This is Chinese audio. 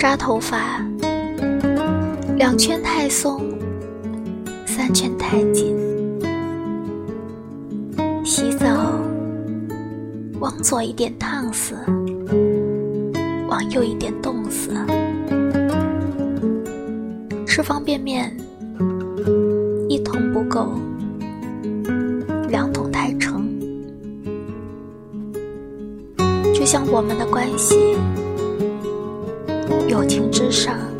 扎头发，两圈太松，三圈太紧。洗澡，往左一点烫死，往右一点冻死。吃方便面，一桶不够，两桶太撑。就像我们的关系，友情之上。